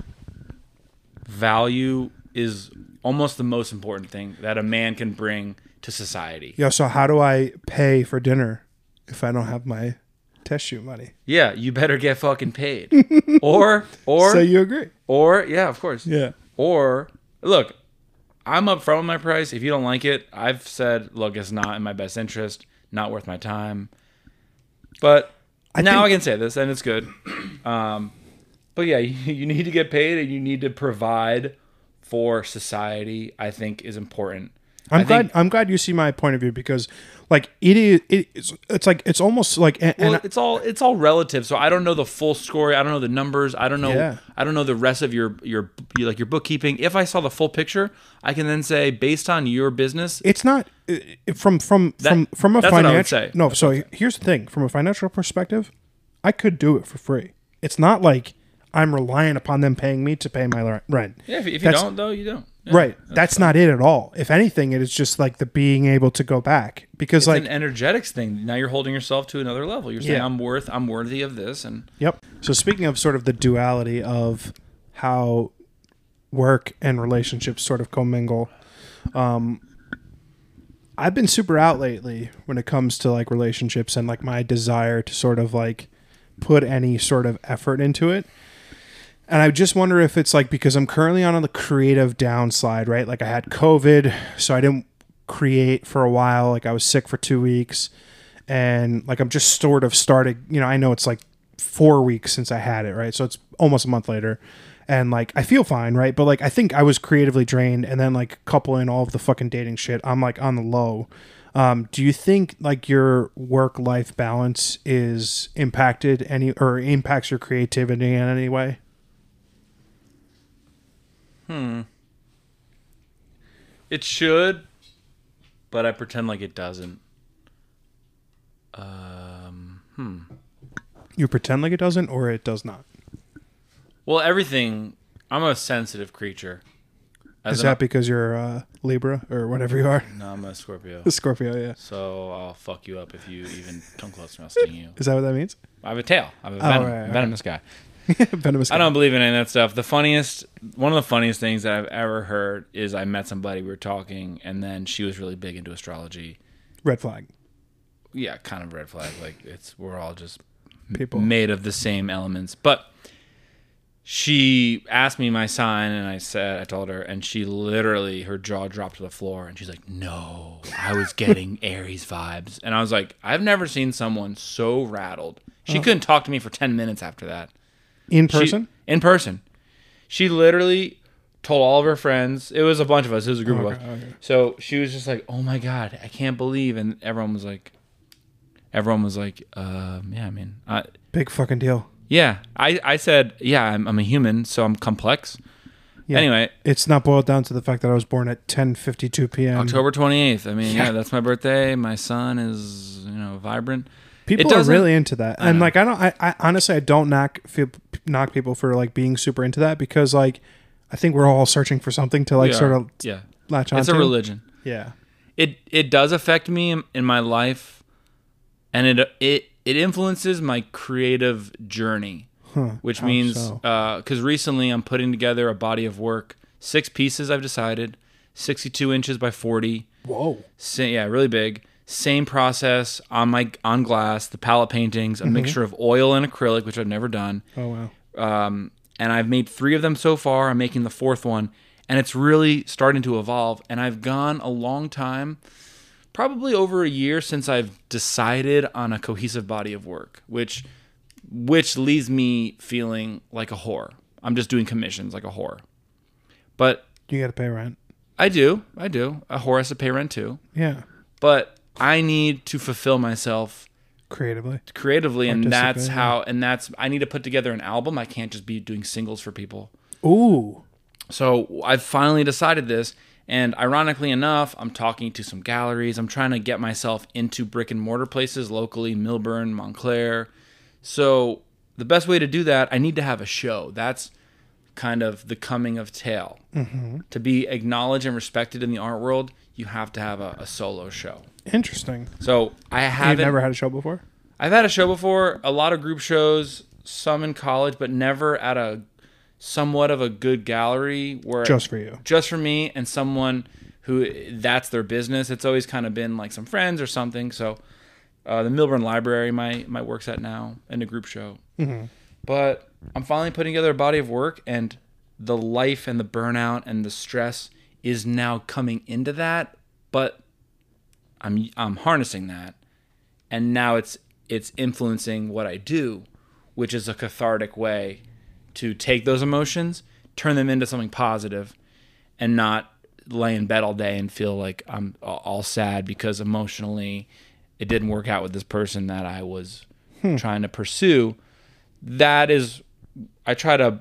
value is almost the most important thing that a man can bring to society. yeah, so how do I pay for dinner if I don't have my test shoot money? Yeah, you better get fucking paid. [laughs] or or [laughs] so you agree? or yeah, of course. Yeah. Or look, I'm upfront with my price. If you don't like it, I've said, look, it's not in my best interest, not worth my time. But I now think- I can say this, and it's good. [clears throat] Um, but yeah, you, [laughs] you need to get paid, and you need to provide for society. I think is important. I'm I glad. think- I'm glad you see my point of view because, like, it is. It, it's. It's like it's almost like. And, Well, and it's all it's all relative. So I don't know the full story. I don't know the numbers. I don't know. Yeah. I don't know the rest of your your like your bookkeeping. If I saw the full picture, I can then say based on your business, it's not uh, from from from from a that's what I would financial. say. No, so here's the thing: from a financial perspective, I could do it for free. It's not like I'm relying upon them paying me to pay my rent. yeah. If, if you That's- don't though, you don't. Yeah. Right. That's not it at all. If anything, it is just like the being able to go back because It's like an energetics thing. Now you're holding yourself to another level. You're saying Yeah. I'm worth. I'm worthy of this, and Yep. So speaking of sort of the duality of how work and relationships sort of commingle, um, I've been super out lately when it comes to like relationships and like my desire to sort of like put any sort of effort into it. And I just wonder if it's like because I'm currently on the creative downslide, right? Like I had COVID, so I didn't create for a while. Like I was sick for two weeks, and like I'm just sort of started. You know, I know it's like four weeks since I had it, right? So it's almost a month later, and like I feel fine, right? But like I think I was creatively drained, and then like couple in all of the fucking dating shit, I'm like on the low. Um, do you think like your work life balance is impacted any or impacts your creativity in any way? It should, but I pretend like it doesn't. Um, hmm. You pretend like it doesn't, or it does not. Well, everything. I'm a sensitive creature. As Is that because you're uh, Libra or whatever you are? no, I'm a Scorpio. A [laughs] Scorpio, yeah. So I'll fuck you up if you even come close to me. I'll sting [laughs] you. Is that what that means? I have a tail. I'm a Oh, venom, right, right. venomous guy. [laughs] Venomous. I don't believe in any of that stuff. The funniest, one of the funniest things that I've ever heard is I met somebody, we were talking, and then she was really big into astrology. Red flag. Yeah, kind of red flag. Like it's we're all just People. made of the same elements. But she asked me my sign, and I said, I told her, and she literally, her jaw dropped to the floor, and she's like, "No, I was [laughs] getting Aries vibes," and I was like, I've never seen someone so rattled. She uh-huh. couldn't talk to me for ten minutes after that. In She- person? in person. She literally told all of her friends. It was a bunch of us. It was a group of Okay, us. okay. So she was just like, "Oh my god, I can't believe!" And everyone was like, everyone was like, um, "Yeah, I mean, I, Big fucking deal. yeah." I I said, "Yeah, I'm, I'm a human, so I'm complex." Yeah. Anyway, It's not boiled down to the fact that I was born at 10:52 p.m. October 28th. I mean, Yeah. yeah. [laughs] that's my birthday. My son is, you know, vibrant. People are really into that, I and know. like I don't. I, I honestly I don't knock feel, knock people for like being super into that because like I think we're all searching for something to like sort of yeah. latch on. It's a religion. Yeah. it it does affect me in, in my life and it it it influences my creative journey Huh. which means so? Uh, because recently i'm putting together a body of work six pieces i've decided 62 inches by 40 Whoa. Yeah really big same process on my on glass the palette paintings Mm-hmm. a mixture of oil and acrylic which i've never done Oh wow. um, and I've made three of them so far. I'm making the fourth one, and it's really starting to evolve. And I've gone a long time, probably over a year since I've decided on a cohesive body of work, which which leaves me feeling like a whore. I'm just doing commissions like a whore. But You got to pay rent. I do, I do. A whore has to pay rent too. Yeah. But I need to fulfill myself Creatively. creatively, and that's how. And that's I need to put together an album. I can't just be doing singles for people. Ooh. So I've finally decided this. And ironically enough, I'm talking to some galleries. I'm trying to get myself into brick and mortar places locally, Millburn, Montclair. So the best way to do that, I need to have a show. That's kind of the coming of tale. Mm-hmm. To be acknowledged and respected in the art world, you have to have a, a solo show. Interesting. So I You've haven't. never had a show before? I've had a show before, a lot of group shows, some in college, but never at a somewhat of a good gallery where Just for you. just for me and someone who that's their business. It's always kind of been like some friends or something. So uh, the Millburn Library, my my work's at now, and a group show. Mhm. But I'm finally putting together a body of work, and the life and the burnout and the stress is now coming into that. But I'm I'm harnessing that, and now it's it's influencing what I do, which is a cathartic way to take those emotions, turn them into something positive, and not lay in bed all day and feel like I'm all sad because emotionally it didn't work out with this person that I was hmm. trying to pursue. That is, I try to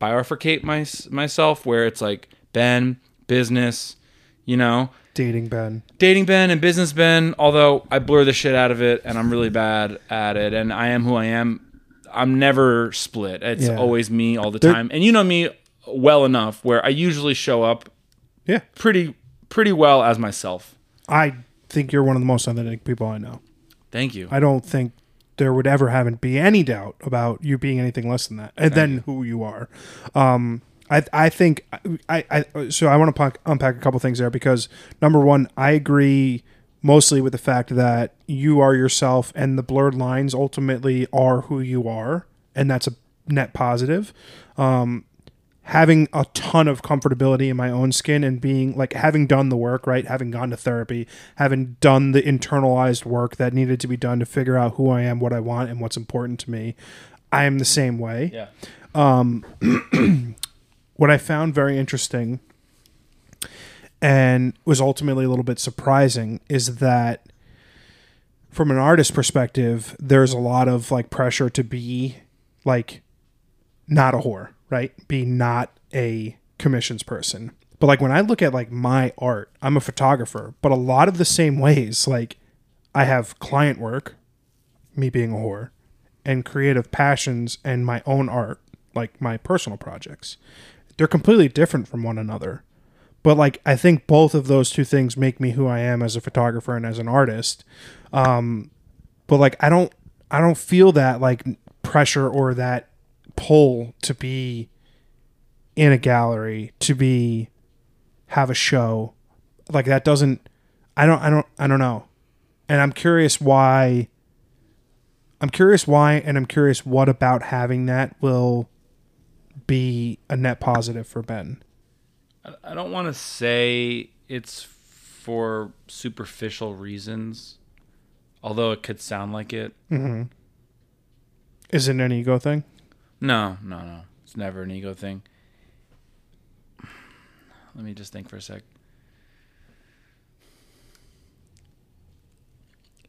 bifurcate my, myself where it's like Ben, business, you know, Dating Ben. dating Ben and business Ben, although I blur the shit out of it and I'm really bad at it and I am who I am. I'm never split. It's Yeah. always me all the There- time. And you know me well enough where I usually show up Yeah. pretty pretty well as myself. I think you're one of the most authentic people I know. Thank you. I don't think there would ever haven't be any doubt about you being anything less than that, and then who you are. Um, I I think I, I so I want to unpack a couple things there because number one, I agree mostly with the fact that you are yourself, and the blurred lines ultimately are who you are, and that's a net positive. Um, having a ton of comfortability in my own skin and being like having done the work right having gone to therapy having done the internalized work that needed to be done to figure out who i am what i want and what's important to me i am the same way yeah. [clears throat] what i found very interesting and was ultimately a little bit surprising is that from an artist perspective there's a lot of like pressure to be like not a whore right be not a commissions person. But like when I look at like my art, I'm a photographer, but a lot of the same ways, like I have client work, me being a whore, and creative passions and my own art, like my personal projects. They're completely different from one another. But like I think both of those two things make me who I am as a photographer and as an artist. Um but like I don't I don't feel that like pressure or that pull to be in a gallery, to be have a show. Like that doesn't I don't I don't I don't know. And I'm curious why I'm curious why and I'm curious what about having that will be a net positive for Ben. I- don't want to say it's for superficial reasons, although it could sound like it. Mm-hmm. Is it an ego thing? No, no, no. It's never an ego thing. Let me just think for a sec.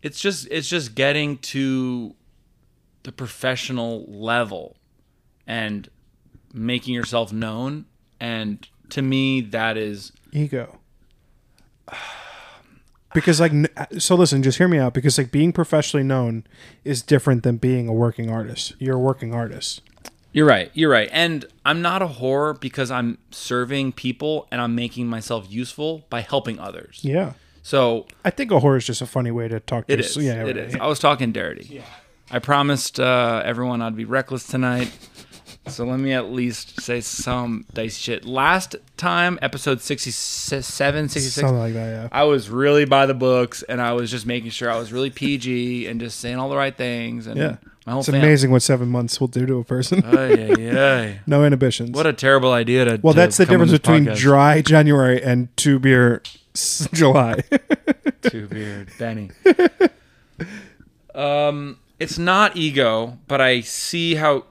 It's just it's just getting to the professional level and making yourself known and to me that is ego because like so listen just hear me out because like being professionally known is different than being a working artist you're a working artist You're right. You're right. And I'm not a whore because I'm serving people and I'm making myself useful by helping others. yeah So i think a whore is just a funny way to talk to it us. is. So, yeah it right. is. I was talking dirty. Yeah. I promised uh, everyone I'd be reckless tonight. So let me at least say some dicey shit. Last time, episode 67, 66, something like that yeah I was really by the books and I was just making sure I was really PG and just saying all the right things. And yeah my whole it's fam- amazing what seven months will do to a person Ay, ay, ay. [laughs] no inhibitions What a terrible idea to. well to that's the come on difference this between podcast. dry january and two beer s- [laughs] july [laughs] Two beard Benny. um, it's not ego, but I see how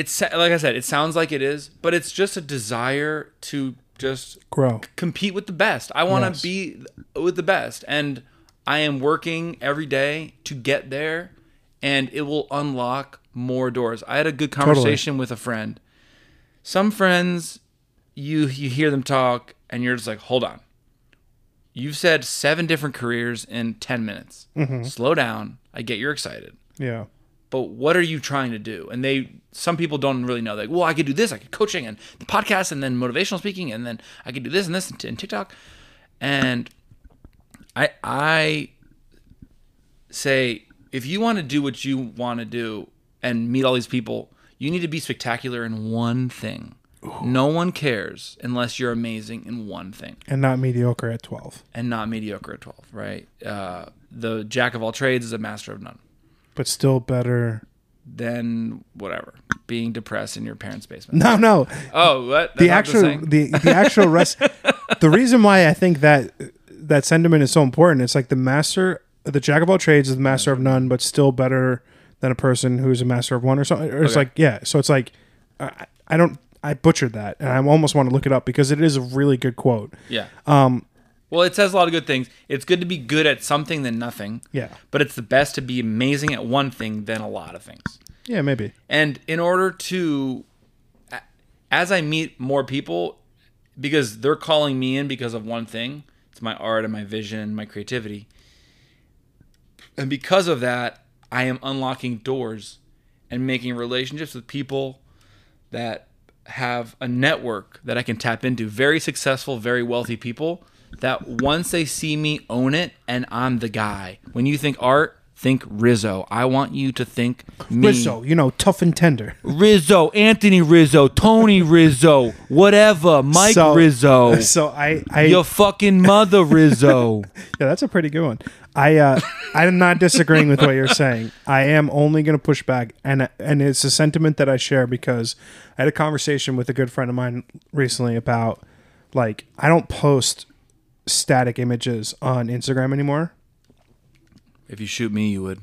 it's like I said. It sounds like it is, but it's just a desire to just grow compete with the best. I want to Yes. be with the best, and I am working every day to get there, and it will unlock more doors. I had a good conversation with a friend. Some friends, you you hear them talk, and you're just like, hold on. You've said seven different careers in ten minutes. Mm-hmm. Slow down. I get you're excited yeah but what are you trying to do? And they, some people don't really know. Like, well, I could do this. I could coaching and the podcast, and then motivational speaking, and then I could do this and this and, TikTok. And I, I say, if you want to do what you want to do and meet all these people, you need to be spectacular in one thing. No one cares unless you're amazing in one thing and not mediocre at 12 and not mediocre at 12, right? Uh, the jack of all trades is a master of none. But still better than whatever, being depressed in your parents' basement. no no Oh, what? The actual saying? the the [laughs] actual rest the reason why I think that that sentiment is so important it's like the master the jack of all trades is the master of none but still better than a person who's a master of one or something or it's Okay. like yeah so it's like I, I don't I butchered that and I almost want to look it up because it is a really good quote yeah. um Well, it says a lot of good things. It's good to be good at something than nothing. yeah But it's the best to be amazing at one thing than a lot of things. yeah maybe And in order to, as I meet more people, because they're calling me in because of one thing it's my art and my vision my creativity. And because of that, I am unlocking doors and making relationships with people that have a network that I can tap into. Very successful, very wealthy people that once they see me own it and I'm the guy. When you think art, think Rizzo. I want you to think me. Rizzo you know tough and tender Rizzo, Anthony Rizzo, Tony Rizzo, whatever, Mike So- Rizzo, [laughs] so I I your fucking mother Rizzo. [laughs] Yeah, that's a pretty good one. I uh, I'm not disagreeing with what you're saying. I am only going to push back, and and it's a sentiment that I share because I had a conversation with a good friend of mine recently about like I don't post static images on Instagram anymore. if you shoot me, you would.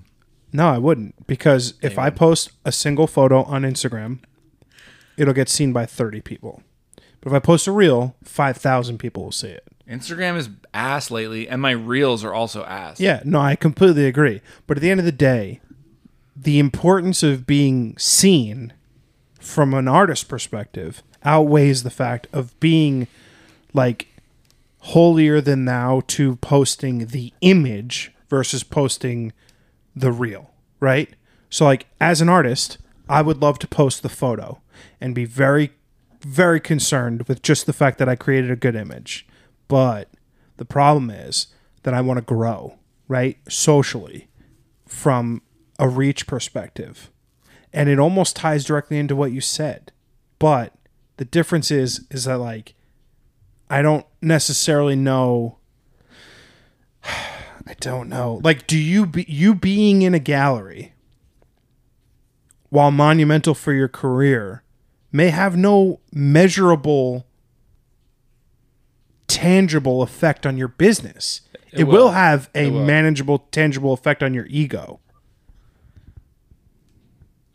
No, I wouldn't because if I post a single photo on Instagram, it'll get seen by 30 people. But if I post a reel, 5,000 people will see it. Instagram is ass lately, and my reels are also ass. Yeah, no, I completely agree. But at the end of the day, the importance of being seen from an artist perspective outweighs the fact of being like holier than thou to posting the image versus posting the reel, right? So like as an artist, I would love to post the photo and be very very concerned with just the fact that I created a good image. But the problem is that I want to grow, right? Socially from a reach perspective. And it almost ties directly into what you said. But the difference is is that like I don't necessarily know [sighs] I don't know. Like do you be, you being in a gallery while monumental for your career may have no measurable tangible effect on your business. It, will. will. have a will. manageable tangible effect on your ego.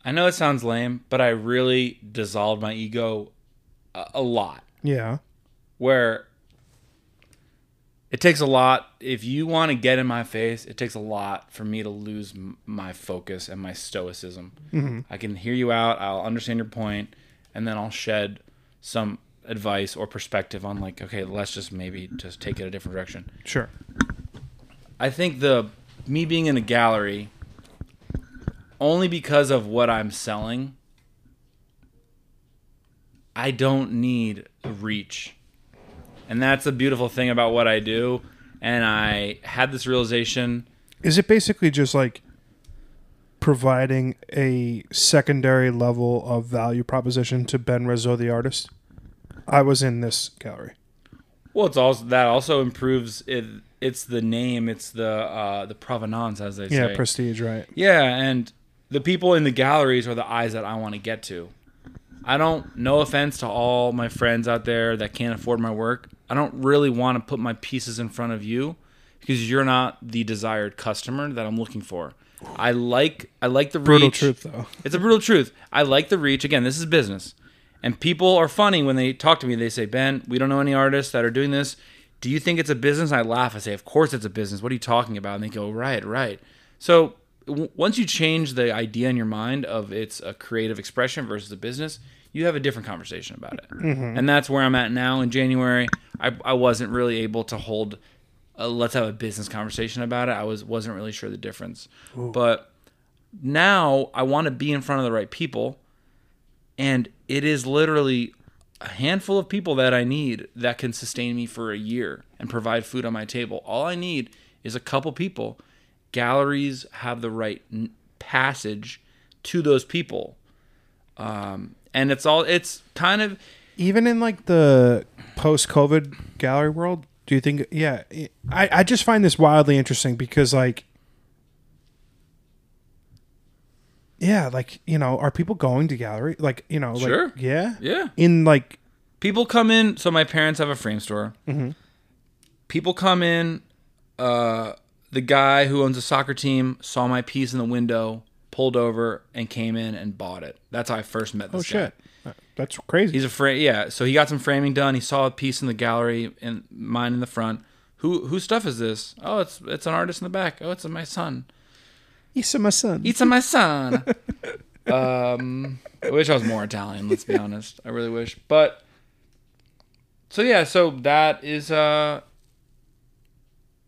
I know it sounds lame, but I really dissolved my ego a, a lot. Yeah. Where it takes a lot if you want to get in my face. It takes a lot for me to lose my focus and my stoicism. Mm-hmm. I can hear you out. I'll understand your point, and then I'll shed some advice or perspective on like, okay, let's just maybe just take it a different direction. Sure. I think the me being in a gallery only because of what I'm selling I don't need reach. And that's the beautiful thing about what I do and I had this realization Is it basically just like providing a secondary level of value proposition to Ben Rizzo the artist? I was in this gallery. well it's also that also improves it it's the name, it's the uh the provenance as they Yeah, say. Yeah, prestige, right? Yeah, and the people in the galleries are the eyes that I want to get to. I don't, no offense to all my friends out there that can't afford my work. I don't really want to put my pieces in front of you because you're not the desired customer that I'm looking for. I like, I like the Brutal reach. truth, though. [laughs] It's a brutal truth. I like the reach. Again, this is business. And people are funny when they talk to me. They say, Ben, we don't know any artists that are doing this. Do you think it's a business? I laugh. I say, Of course it's a business. What are you talking about? And they go, Right, right. So w- once you change the idea in your mind of it's a creative expression versus a business, you have a different conversation about it. Mm-hmm. And that's where I'm at now in January. I, I wasn't really able to hold a, let's have a business conversation about it. I was wasn't really sure the difference. But now I want to be in front of the right people and it is literally a handful of people that I need that can sustain me for a year and provide food on my table. All I need is a couple people. Galleries have the right n- passage to those people, um, and it's all it's kind of Even in like the post-COVID gallery world, do you think? Yeah, I I just find this wildly interesting because like. Yeah, like you know, are people going to gallery? Like you know, like Sure. yeah, yeah. in like people come in so my parents have a frame store people come in uh, the guy who owns a soccer team saw my piece in the window pulled over and came in and bought it. That's how i first met this oh guy. Shit, that's crazy. he's a frame yeah so he got some framing done. He saw a piece in the gallery and mine in the front. Who whose stuff is this? Oh it's it's an artist in the back. Oh it's my son. He's my son. it's my son. [laughs] Um i wish i was more italian let's be honest. I really wish. But so yeah so that is uh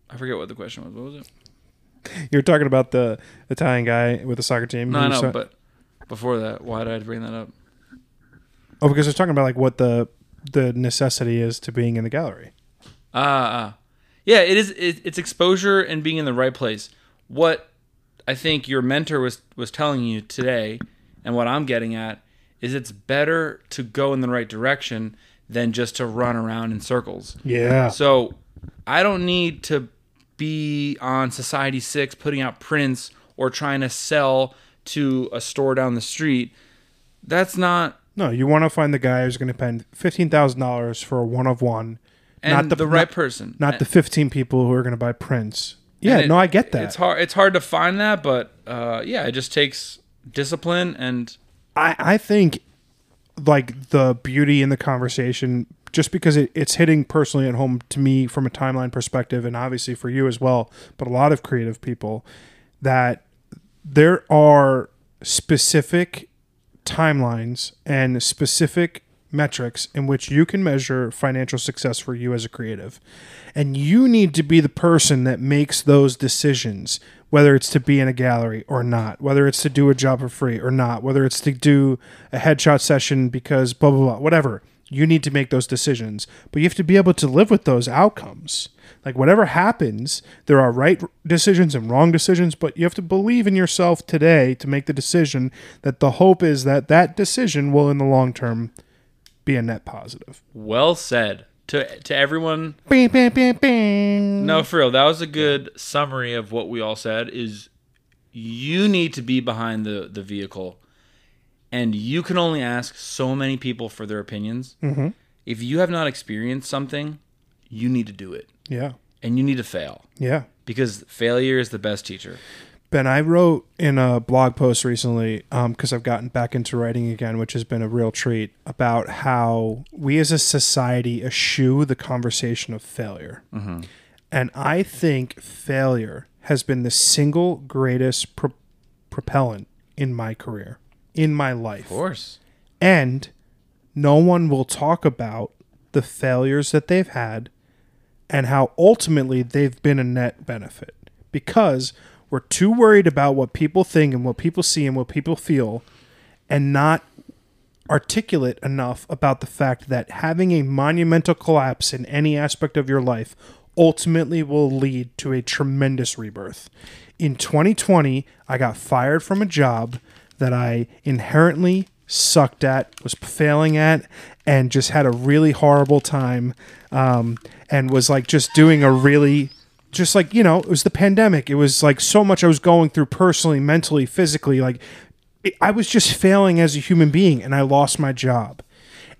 i forget what the question was what was it You were talking about the Italian guy with the soccer team. no i know saw- but before that why did i bring that up oh, because they're talking about like what the the necessity is to being in the gallery. Ah, ah. yeah. It is. It, it's exposure and being in the right place. What I think your mentor was was telling you today, and what I'm getting at is it's better to go in the right direction than just to run around in circles. Yeah. So I don't need to be on Society6 putting out prints or trying to sell to a store down the street. That's not No, you want to find the guy who's going to spend fifteen thousand dollars for a one of one, and not the, the, right not, person. not the fifteen people who are going to buy prints. Yeah, it- no, I get that. It's hard. It's hard to find that, but uh, yeah, it just takes discipline and I I think like the beauty in the conversation, just because it, it's hitting personally at home to me from a timeline perspective, and obviously for you as well, but a lot of creative people, that there are specific timelines and specific metrics in which you can measure financial success for you as a creative. And you need to be the person that makes those decisions, whether it's to be in a gallery or not, whether it's to do a job for free or not, whether it's to do a headshot session because blah, blah, blah, whatever. You need to make those decisions, but you have to be able to live with those outcomes. Like, whatever happens, there are right decisions and wrong decisions, but you have to believe in yourself today to make the decision that the hope is that that decision will, in the long term, be a net positive. Well said. To to everyone, Bing, bing, bing, bing. no, for real, that was a good summary of what we all said. Is you need to be behind the the vehicle, and you can only ask so many people for their opinions. Mhm. If you have not experienced something, you need to do it, Yeah. and you need to fail Yeah. because failure is the best teacher. Ben, I wrote in a blog post recently um, because I've gotten back into writing again, which has been a real treat, about how we as a society eschew the conversation of failure. Mm-hmm. And I think failure has been the single greatest pro- propellant in my career, in my life. Of course. And no one will talk about the failures that they've had and how ultimately they've been a net benefit because we're too worried about what people think and what people see and what people feel and not articulate enough about the fact that having a monumental collapse in any aspect of your life ultimately will lead to a tremendous rebirth. In 2020, I got fired from a job that I inherently sucked at, was failing at, and just had a really horrible time, um, and was like just doing a really just like you know it was the pandemic. It was like so much i was going through personally mentally physically like it- i was just failing as a human being and i lost my job.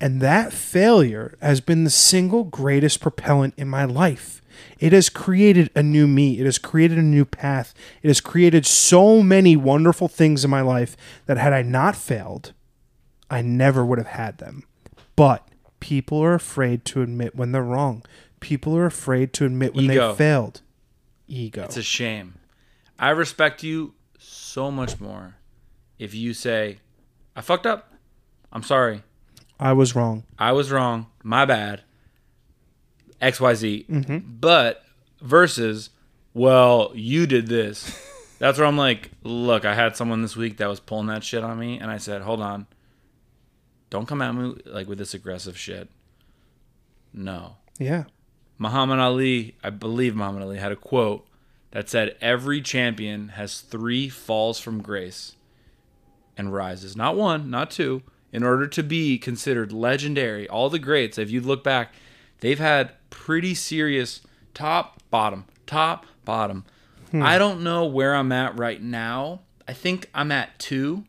And that failure has been the single greatest propellant in my life. It has created a new me. It has created a new path. It has created so many wonderful things in my life that had i not failed i never would have had them. But people are afraid to admit when they're wrong. People are afraid to admit when Ego. they failed ego It's a shame. I respect you so much more if you say, I fucked up. I'm sorry. i was wrong I was wrong. My bad. XYZ. Mm-hmm. But versus, well, you did this. [laughs] That's where I'm like, look, I had someone this week that was pulling that shit on me, and I said, hold on. Don't come at me like with this aggressive shit. No. yeah Muhammad Ali, I believe Muhammad Ali had a quote that said every champion has three falls from grace and rises. Not one, not two. In order to be considered legendary, all the greats, if you look back, they've had pretty serious top, bottom, top, bottom. Hmm. I don't know where I'm at right now. I think I'm at two.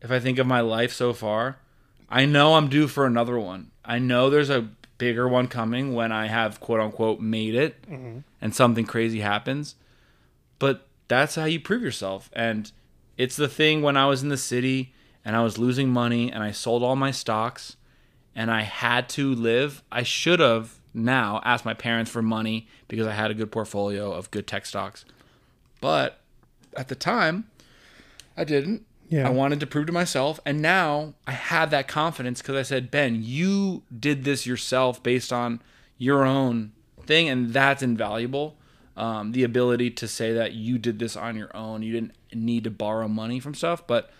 If I think of my life so far, I know I'm due for another one. I know there's a bigger one coming when I have quote unquote made it mm-hmm. and something crazy happens. But that's how you prove yourself. And it's the thing when I was in the city and I was losing money and I sold all my stocks and I had to live, I should have now asked my parents for money because I had a good portfolio of good tech stocks. But at the time, I didn't. Yeah. I wanted to prove to myself. And now I have that confidence because I said, Ben, you did this yourself based on your own thing. And that's invaluable. Um, the ability to say that you did this on your own. You didn't need to borrow money from stuff. But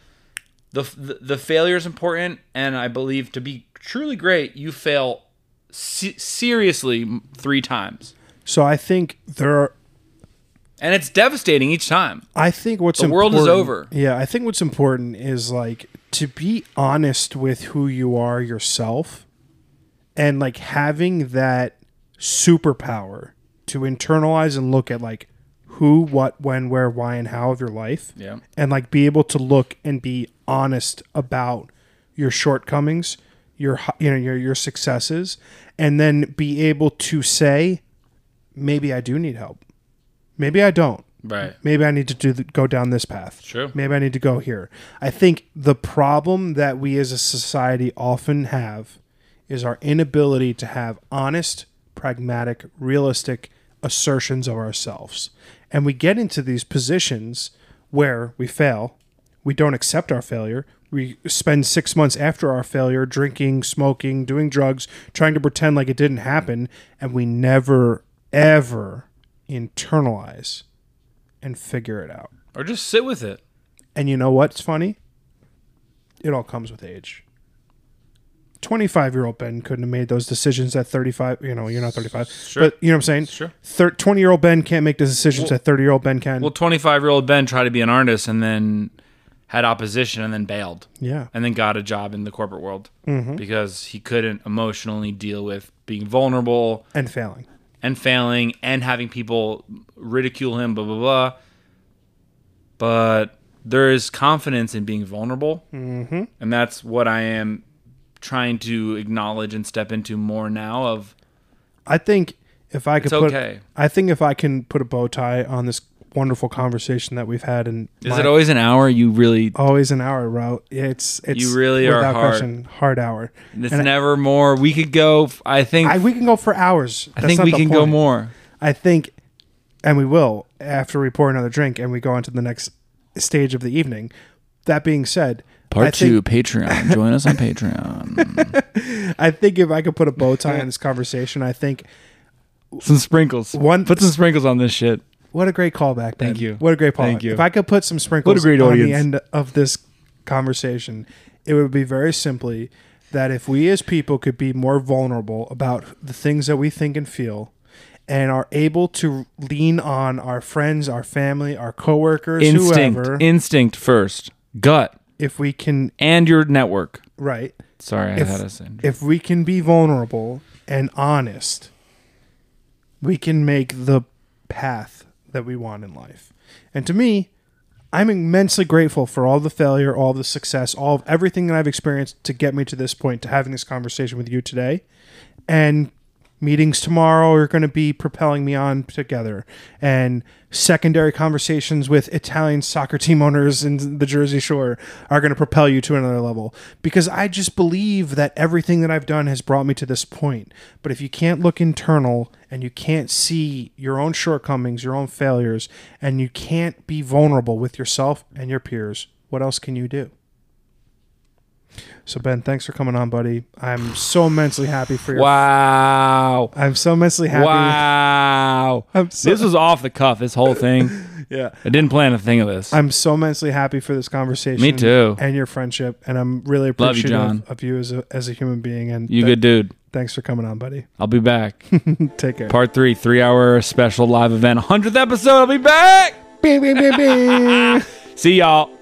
the, the, the failure is important. And I believe to be truly great, you fail se- seriously three times. So I think there are. And it's devastating each time. I think what's The world is important- over. Yeah, I think what's important is like to be honest with who you are yourself, and like having that superpower to internalize and look at like who, what, when, where, why, and how of your life, Yeah. and like be able to look and be honest about your shortcomings, your you know your your successes, and then be able to say, maybe I do need help, maybe I don't. Right. Maybe I need to do the, go down this path. True. Maybe I need to go here. I think the problem that we as a society often have is our inability to have honest, pragmatic, realistic assertions of ourselves. And we get into these positions where we fail, we don't accept our failure, We spend six months after our failure drinking, smoking, doing drugs, trying to pretend like it didn't happen, and we never, ever internalize and figure it out. Or just sit with it. And you know what's funny? It all comes with age. 25 year old Ben couldn't have made those decisions at 35. You know, you're not 35. Sure. But you know what I'm saying? Sure. 20 year old Ben can't make the decisions that 30 year old Ben can. Well, 25 year old Ben tried to be an artist and then had opposition and then bailed yeah. and then got a job in the corporate world Mm-hmm. because he couldn't emotionally deal with being vulnerable And failing. And failing and having people ridicule him, blah, blah, blah. But there is confidence in being vulnerable. Mm-hmm. And that's what I am trying to acknowledge and step into more now of I think if I could it's put, okay. I think if I can put a bow tie on this wonderful conversation that we've had, and Is it always an hour? You really, always an hour route? It's it's You really are hard. question hard hour. it's And I- never more. We could go, I think, I, I, we can go for hours. That's think we can go more. I think, and we will after we pour another drink and we go on to the next stage of the evening. That being said, Part I two, think, Patreon. Join us on Patreon. [laughs] I think if I could put a bow tie on this conversation, I think some sprinkles. One- Put some sprinkles on this shit. What a great callback. Ben. Thank you. What a great callback. Thank you. If I could put some sprinkles What a great on the end of this conversation, it would be very simply that if we as people could be more vulnerable about the things that we think and feel and are able to lean on our friends, our family, our coworkers, Instinct. whoever, Instinct first. Gut. if we can And your network. right Sorry, I If- had a say. if we can be vulnerable and honest, we can make the path that we want in life. And to me, I'm immensely grateful for all the failure, all the success, all of everything that I've experienced to get me to this point, to having this conversation with you today. And meetings tomorrow are going to be propelling me on together. And secondary conversations with Italian soccer team owners in the Jersey Shore are going to propel you to another level. Because I just believe that everything that I've done has brought me to this point. But if you can't look internal and you can't see your own shortcomings, your own failures, and you can't be vulnerable with yourself and your peers, what else can you do? So Ben, thanks for coming on, buddy. I'm so immensely happy for you. Wow. I'm so immensely happy. Wow. [laughs] I'm so, This was off the cuff, this whole thing. [laughs] yeah. I didn't plan a thing of this. I'm so immensely happy for this conversation. Me too. And your friendship, and I'm really Love you, appreciative John. of you as a as a human being. And You th- good dude. Thanks for coming on, buddy. I'll be back. [laughs] Take care. Part three, three hour special live event, 100th episode. I'll be back. Bing, bing, bing, bing. See y'all.